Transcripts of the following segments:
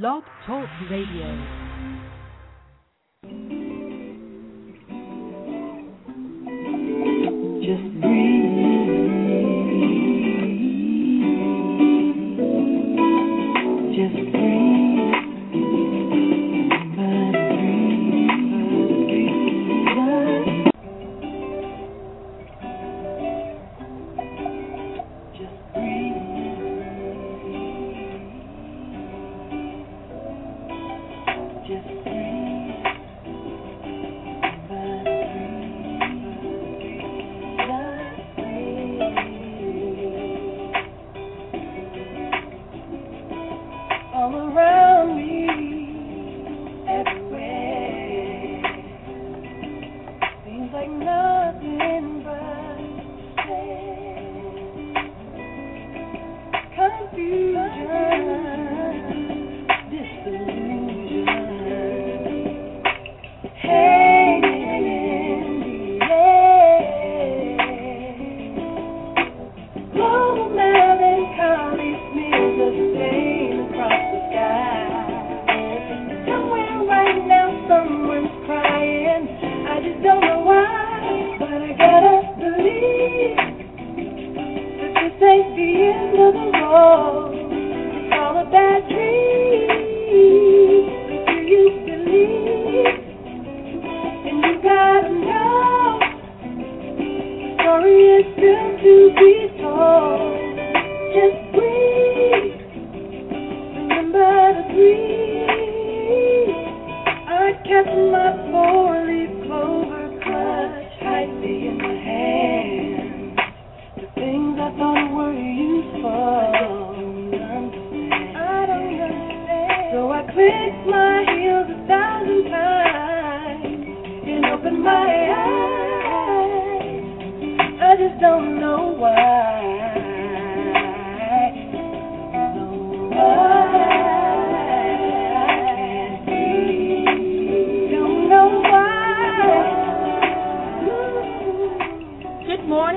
Blog Talk Radio. breathe. I kept my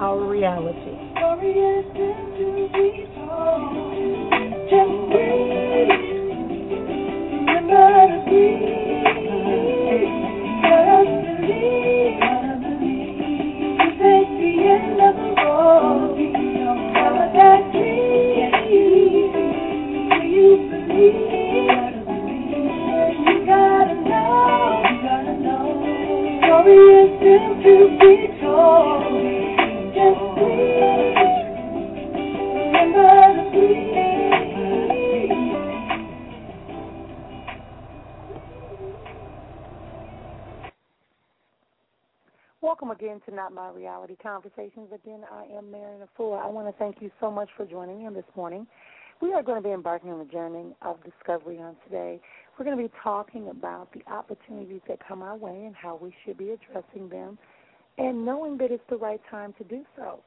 our reality. Not My Reality Conversations. Again, I am Marian Efua. I want to thank you so much for joining in this morning. We are going to be embarking on a journey of discovery on today. We're going to be talking about the opportunities that come our way and how we should be addressing them and knowing that it's the right time to do so.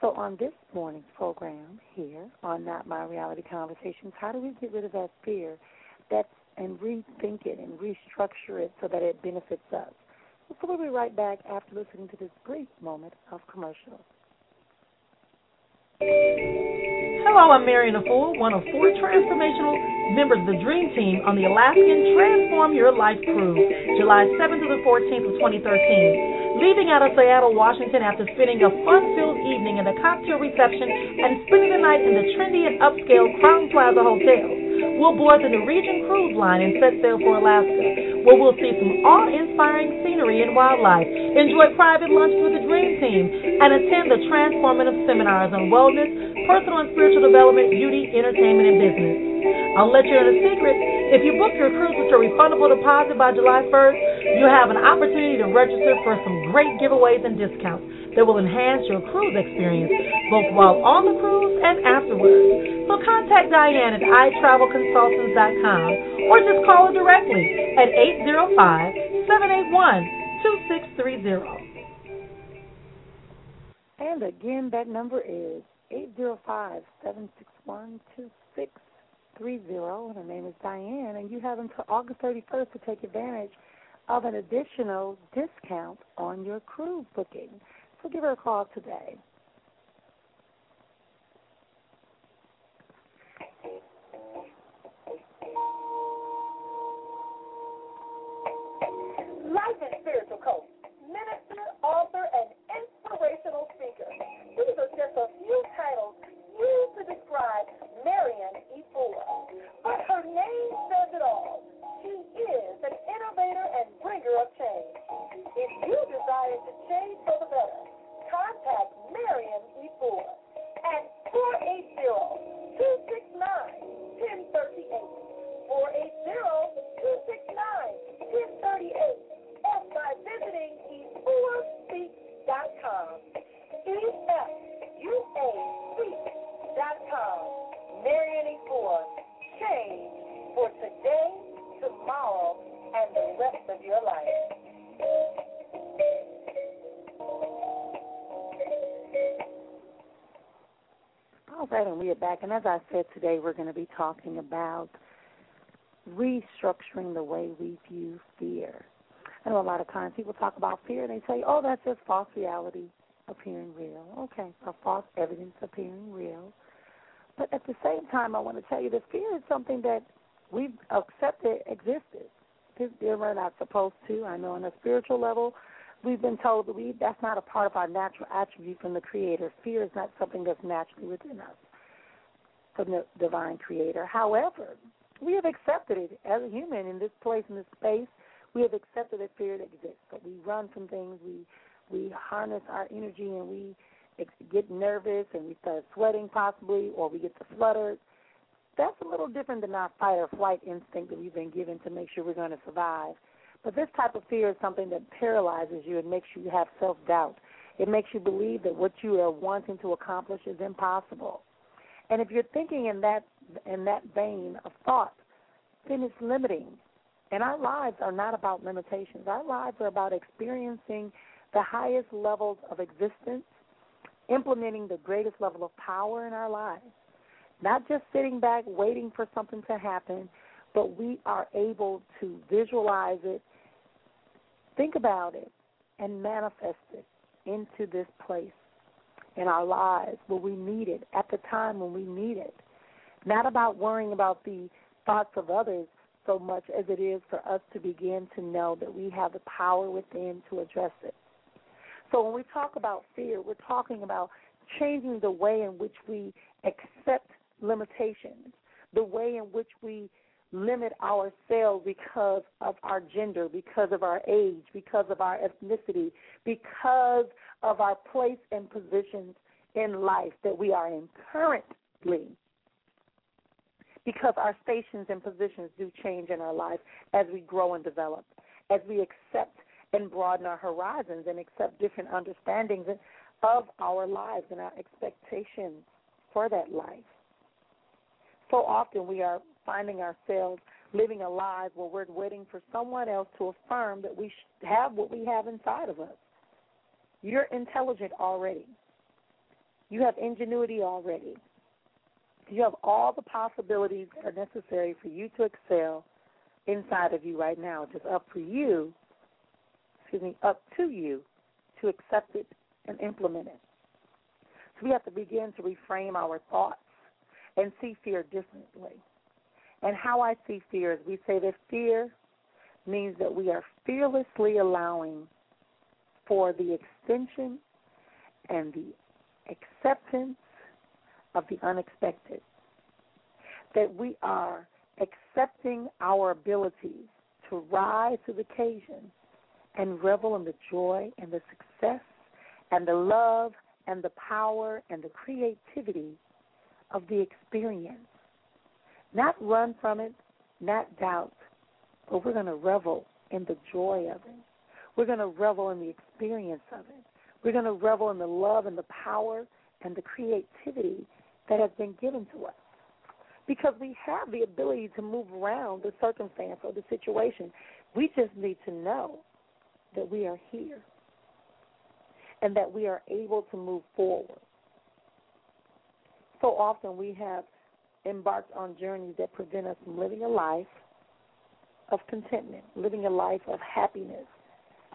So, on this morning's program here on Not My Reality Conversations, how do we get rid of that fear that's, and rethink it and restructure it so that it benefits us? We'll be right back after listening to this brief moment of commercial. Hello, I'm Marian Efua, one of four transformational members of the Dream Team on the Alaskan Transform Your Life Cruise, July 7th to the 14th of 2013. Leaving out of Seattle, Washington after spending a fun-filled evening in a cocktail reception and spending the night in the trendy and upscale Crowne Plaza Hotel. We'll board the Norwegian Cruise Line and set sail for Alaska, where we'll see some awe-inspiring scenery and wildlife, enjoy private lunch with the Dream Team, and attend the transformative seminars on wellness, personal and spiritual development, beauty, entertainment, and business. I'll let you in a secret. If you book your cruise with a refundable deposit by July 1st, you'll have an opportunity to register for some great giveaways and discounts. That will enhance your cruise experience, both while on the cruise and afterwards. So contact Diane at iTravelConsultants.com or just call her directly at 805 781 2630. And again, that number is 805 761 2630. Her name is Diane, and you have until August 31st to take advantage of an additional discount on your cruise booking. So give her a call today. Life is spiritual coach, minister, author, and inspirational speaker. These are just a few titles used to describe Marian E. Fuller. But her name says it all. She is an innovator and bringer of change. If you desire to change for the better, Back. And as I said today, we're going to be talking about restructuring the way we view fear. I know a lot of times people talk about fear and they say, oh, that's just false reality appearing real. Okay, so false evidence appearing real. But at the same time, I want to tell you that fear is something that we've accepted existed. We're not supposed to. I know on a spiritual level, we've been told that we that's not a part of our natural attribute from the Creator. Fear is not something that's naturally within us from the divine Creator. However, we have accepted it as a human in this place, in this space. We have accepted that fear exists. but we run from things. We we harness our energy and we get nervous and we start sweating possibly, or we get to flutter. That's a little different than our fight or flight instinct that we've been given to make sure we're going to survive. But this type of fear is something that paralyzes you and makes you have self doubt. It makes you believe that what you are wanting to accomplish is impossible. And if you're thinking in that in that vein of thought, then it's limiting. And our lives are not about limitations. Our lives are about experiencing the highest levels of existence, implementing the greatest level of power in our lives. Not just sitting back waiting for something to happen, but we are able to visualize it, think about it, and manifest it into this place in our lives where we need it, at the time when we need it. Not about worrying about the thoughts of others so much as it is for us to begin to know that we have the power within to address it. So when we talk about fear, we're talking about changing the way in which we accept limitations, the way in which we limit ourselves because of our gender, because of our age, because of our ethnicity, because of our place and positions in life that we are in currently. Because our stations and positions do change in our life as we grow and develop, as we accept and broaden our horizons and accept different understandings of our lives and our expectations for that life. So often we are finding ourselves living a life where we're waiting for someone else to affirm that we have what we have inside of us. You're intelligent already. You have ingenuity already. You have all the possibilities that are necessary for you to excel inside of you right now. It's just up for you, excuse me, up to you to accept it and implement it. So we have to begin to reframe our thoughts and see fear differently. And how I see fear is we say that fear means that we are fearlessly allowing for the extension and the acceptance of the unexpected. That we are accepting our abilities to rise to the occasion and revel in the joy and the success and the love and the power and the creativity of the experience. Not run from it, not doubt, but we're going to revel in the joy of it. We're going to revel in the experience of it. We're going to revel in the love and the power and the creativity that has been given to us. Because we have the ability to move around the circumstance or the situation. We just need to know that we are here and that we are able to move forward. So often we have embarked on journeys that prevent us from living a life of contentment, living a life of happiness.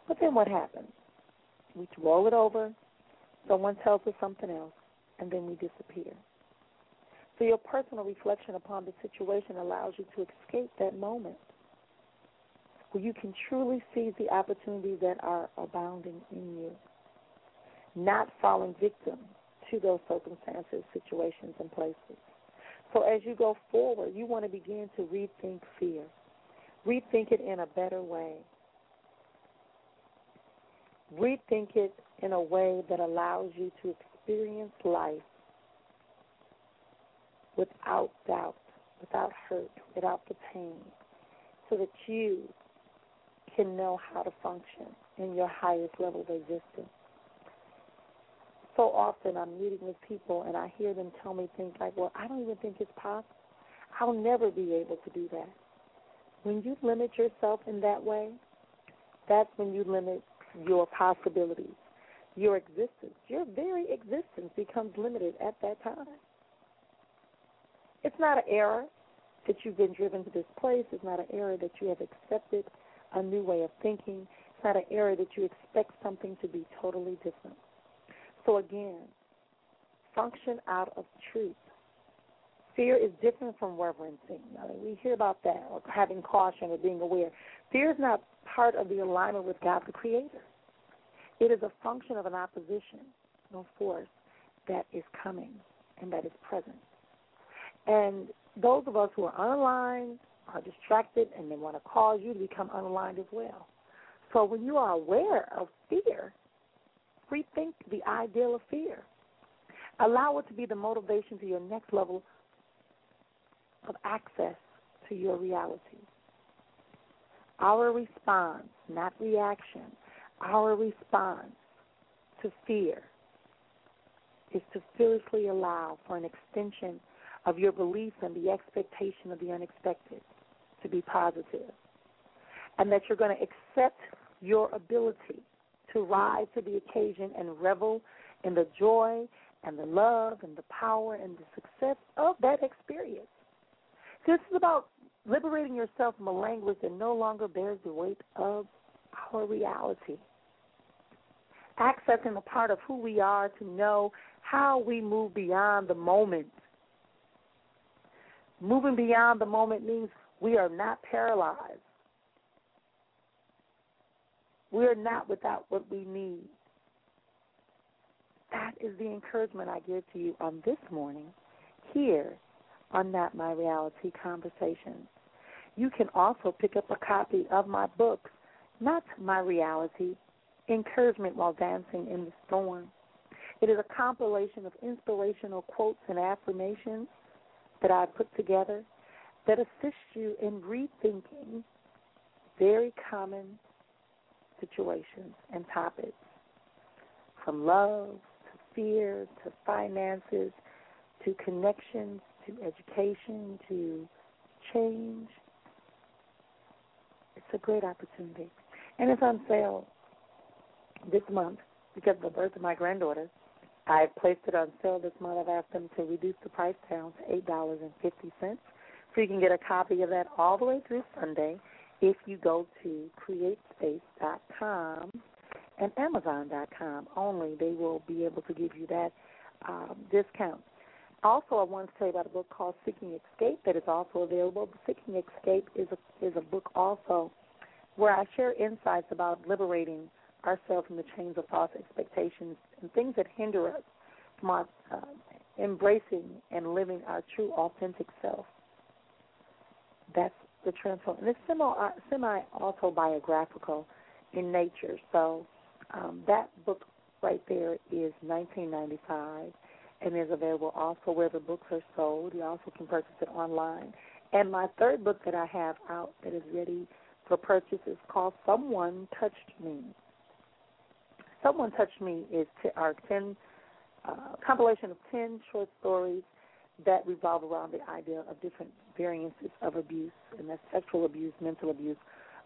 But then what happens? We roll it over, someone tells us something else, and then we disappear. So your personal reflection upon the situation allows you to escape that moment where you can truly seize the opportunities that are abounding in you, not falling victim to those circumstances, situations, and places. So as you go forward, you want to begin to rethink fear, rethink it in a better way, rethink it in a way that allows you to experience life without doubt, without hurt, without the pain, so that you can know how to function in your highest level of existence. So often I'm meeting with people and I hear them tell me things like, well, I don't even think it's possible. I'll never be able to do that. When you limit yourself in that way, that's when you limit your possibilities, your existence. Your very existence becomes limited at that time. It's not an error that you've been driven to this place. It's not an error that you have accepted a new way of thinking. It's not an error that you expect something to be totally different. So again, function out of truth. Fear is different from reverencing. I mean, we hear about that, or having caution or being aware. Fear is not part of the alignment with God the Creator. It is a function of an opposition, no force that is coming and that is present. And those of us who are unaligned are distracted and they want to cause you to become unaligned as well. So when you are aware of fear, rethink the ideal of fear. Allow it to be the motivation to your next level of access to your reality. Our response, not reaction, our response to fear is to fearlessly allow for an extension of your beliefs and the expectation of the unexpected to be positive, and that you're going to accept your ability to rise to the occasion and revel in the joy and the love and the power and the success of that experience. This is about liberating yourself from a language that no longer bears the weight of our reality. Accessing the part of who we are to know how we move beyond the moment. Moving beyond the moment means we are not paralyzed. We are not without what we need. That is the encouragement I give to you on this morning here on Not My Reality Conversations. You can also pick up a copy of my book, Not My Reality Encouragement While Dancing in the Storm. It is a compilation of inspirational quotes and affirmations that I put together that assist you in rethinking very common situations and topics from love to fear to finances to connections to education to change. It's a great opportunity. And it's on sale this month because of the birth of my granddaughter. I've placed it on sale this month. I've asked them to reduce the price down to $8.50. So you can get a copy of that all the way through Sunday if you go to createspace.com and amazon.com only. They will be able to give you that um, discount. Also, I want to tell you about a book called Seeking Escape that is also available. Seeking Escape is a, is a book also where I share insights about liberating ourselves from the chains of false expectations and things that hinder us from our, uh, embracing and living our true, authentic self. That's the transform. And it's uh, semi autobiographical in nature. So um, that book right there is 1995 and is available also wherever books are sold. You also can purchase it online. And my third book that I have out that is ready for purchase is called Someone Touched Me. Someone Touched Me is t- our 10 uh, compilation of 10 short stories that revolve around the idea of different variances of abuse, and that's sexual abuse, mental abuse,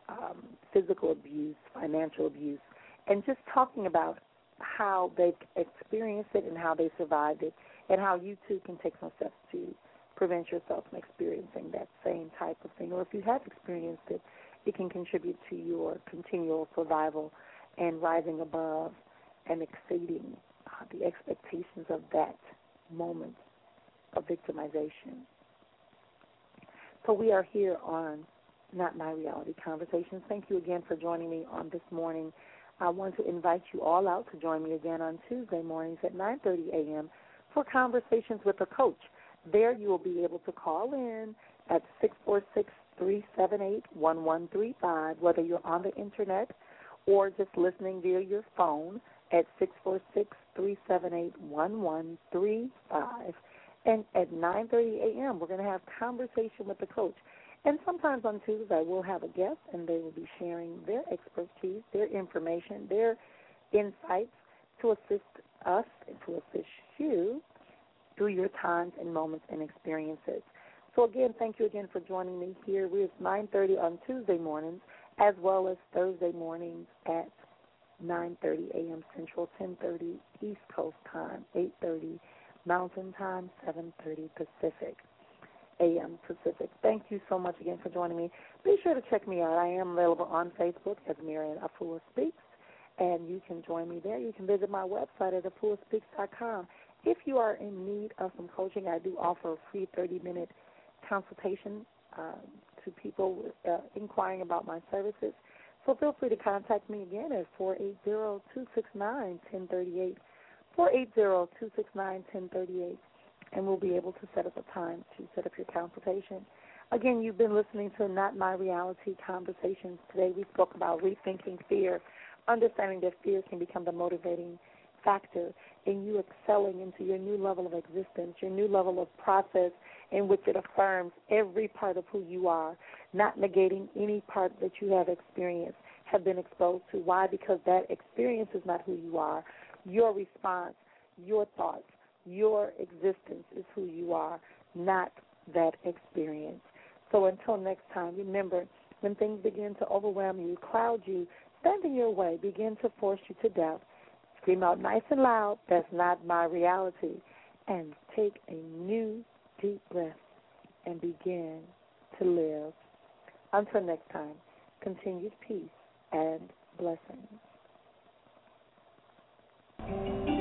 um, physical abuse, financial abuse, and just talking about how they've experienced it and how they survived it, and how you too can take some steps to prevent yourself from experiencing that same type of thing. Or if you have experienced it, it can contribute to your continual survival and rising above and exceeding uh, the expectations of that moment of victimization. So we are here on Not My Reality Conversations. Thank you again for joining me on this morning. I want to invite you all out to join me again on Tuesday mornings at 9:30 a.m. for conversations with a coach. There you will be able to call in at 646-378-1135 whether you're on the internet or just listening via your phone at 646-378-1135 and at 9:30 a.m. we're going to have conversation with the coach. And sometimes on Tuesday we'll have a guest and they will be sharing their expertise, their information, their insights to assist us and to assist you through your times and moments and experiences. So again, thank you again for joining me here. We're at 9:30 on Tuesday mornings, as well as Thursday mornings at 9:30 a.m. Central, 10:30 East Coast time, 8:30 Mountain Time, 7:30 Pacific. AM Pacific. Thank you so much again for joining me. Be sure to check me out. I am available on Facebook as Marian Afua Speaks, and you can join me there. You can visit my website at afuaspeaks.com. If you are in need of some coaching, I do offer a free 30-minute consultation um, to people uh, inquiring about my services. So feel free to contact me again at 480-269-1038, 480-269-1038 and we'll be able to set up a time to set up your consultation. Again, you've been listening to Not My Reality Conversations. Today we spoke about rethinking fear, understanding that fear can become the motivating factor in you excelling into your new level of existence, your new level of process in which it affirms every part of who you are, not negating any part that you have experienced, have been exposed to. Why? Because that experience is not who you are. Your response, your thoughts, your existence is who you are, not that experience. So until next time, remember when things begin to overwhelm you, cloud you, stand in your way, begin to force you to doubt, scream out nice and loud, that's not my reality, and take a new deep breath and begin to live. Until next time, continued peace and blessings. Like nothing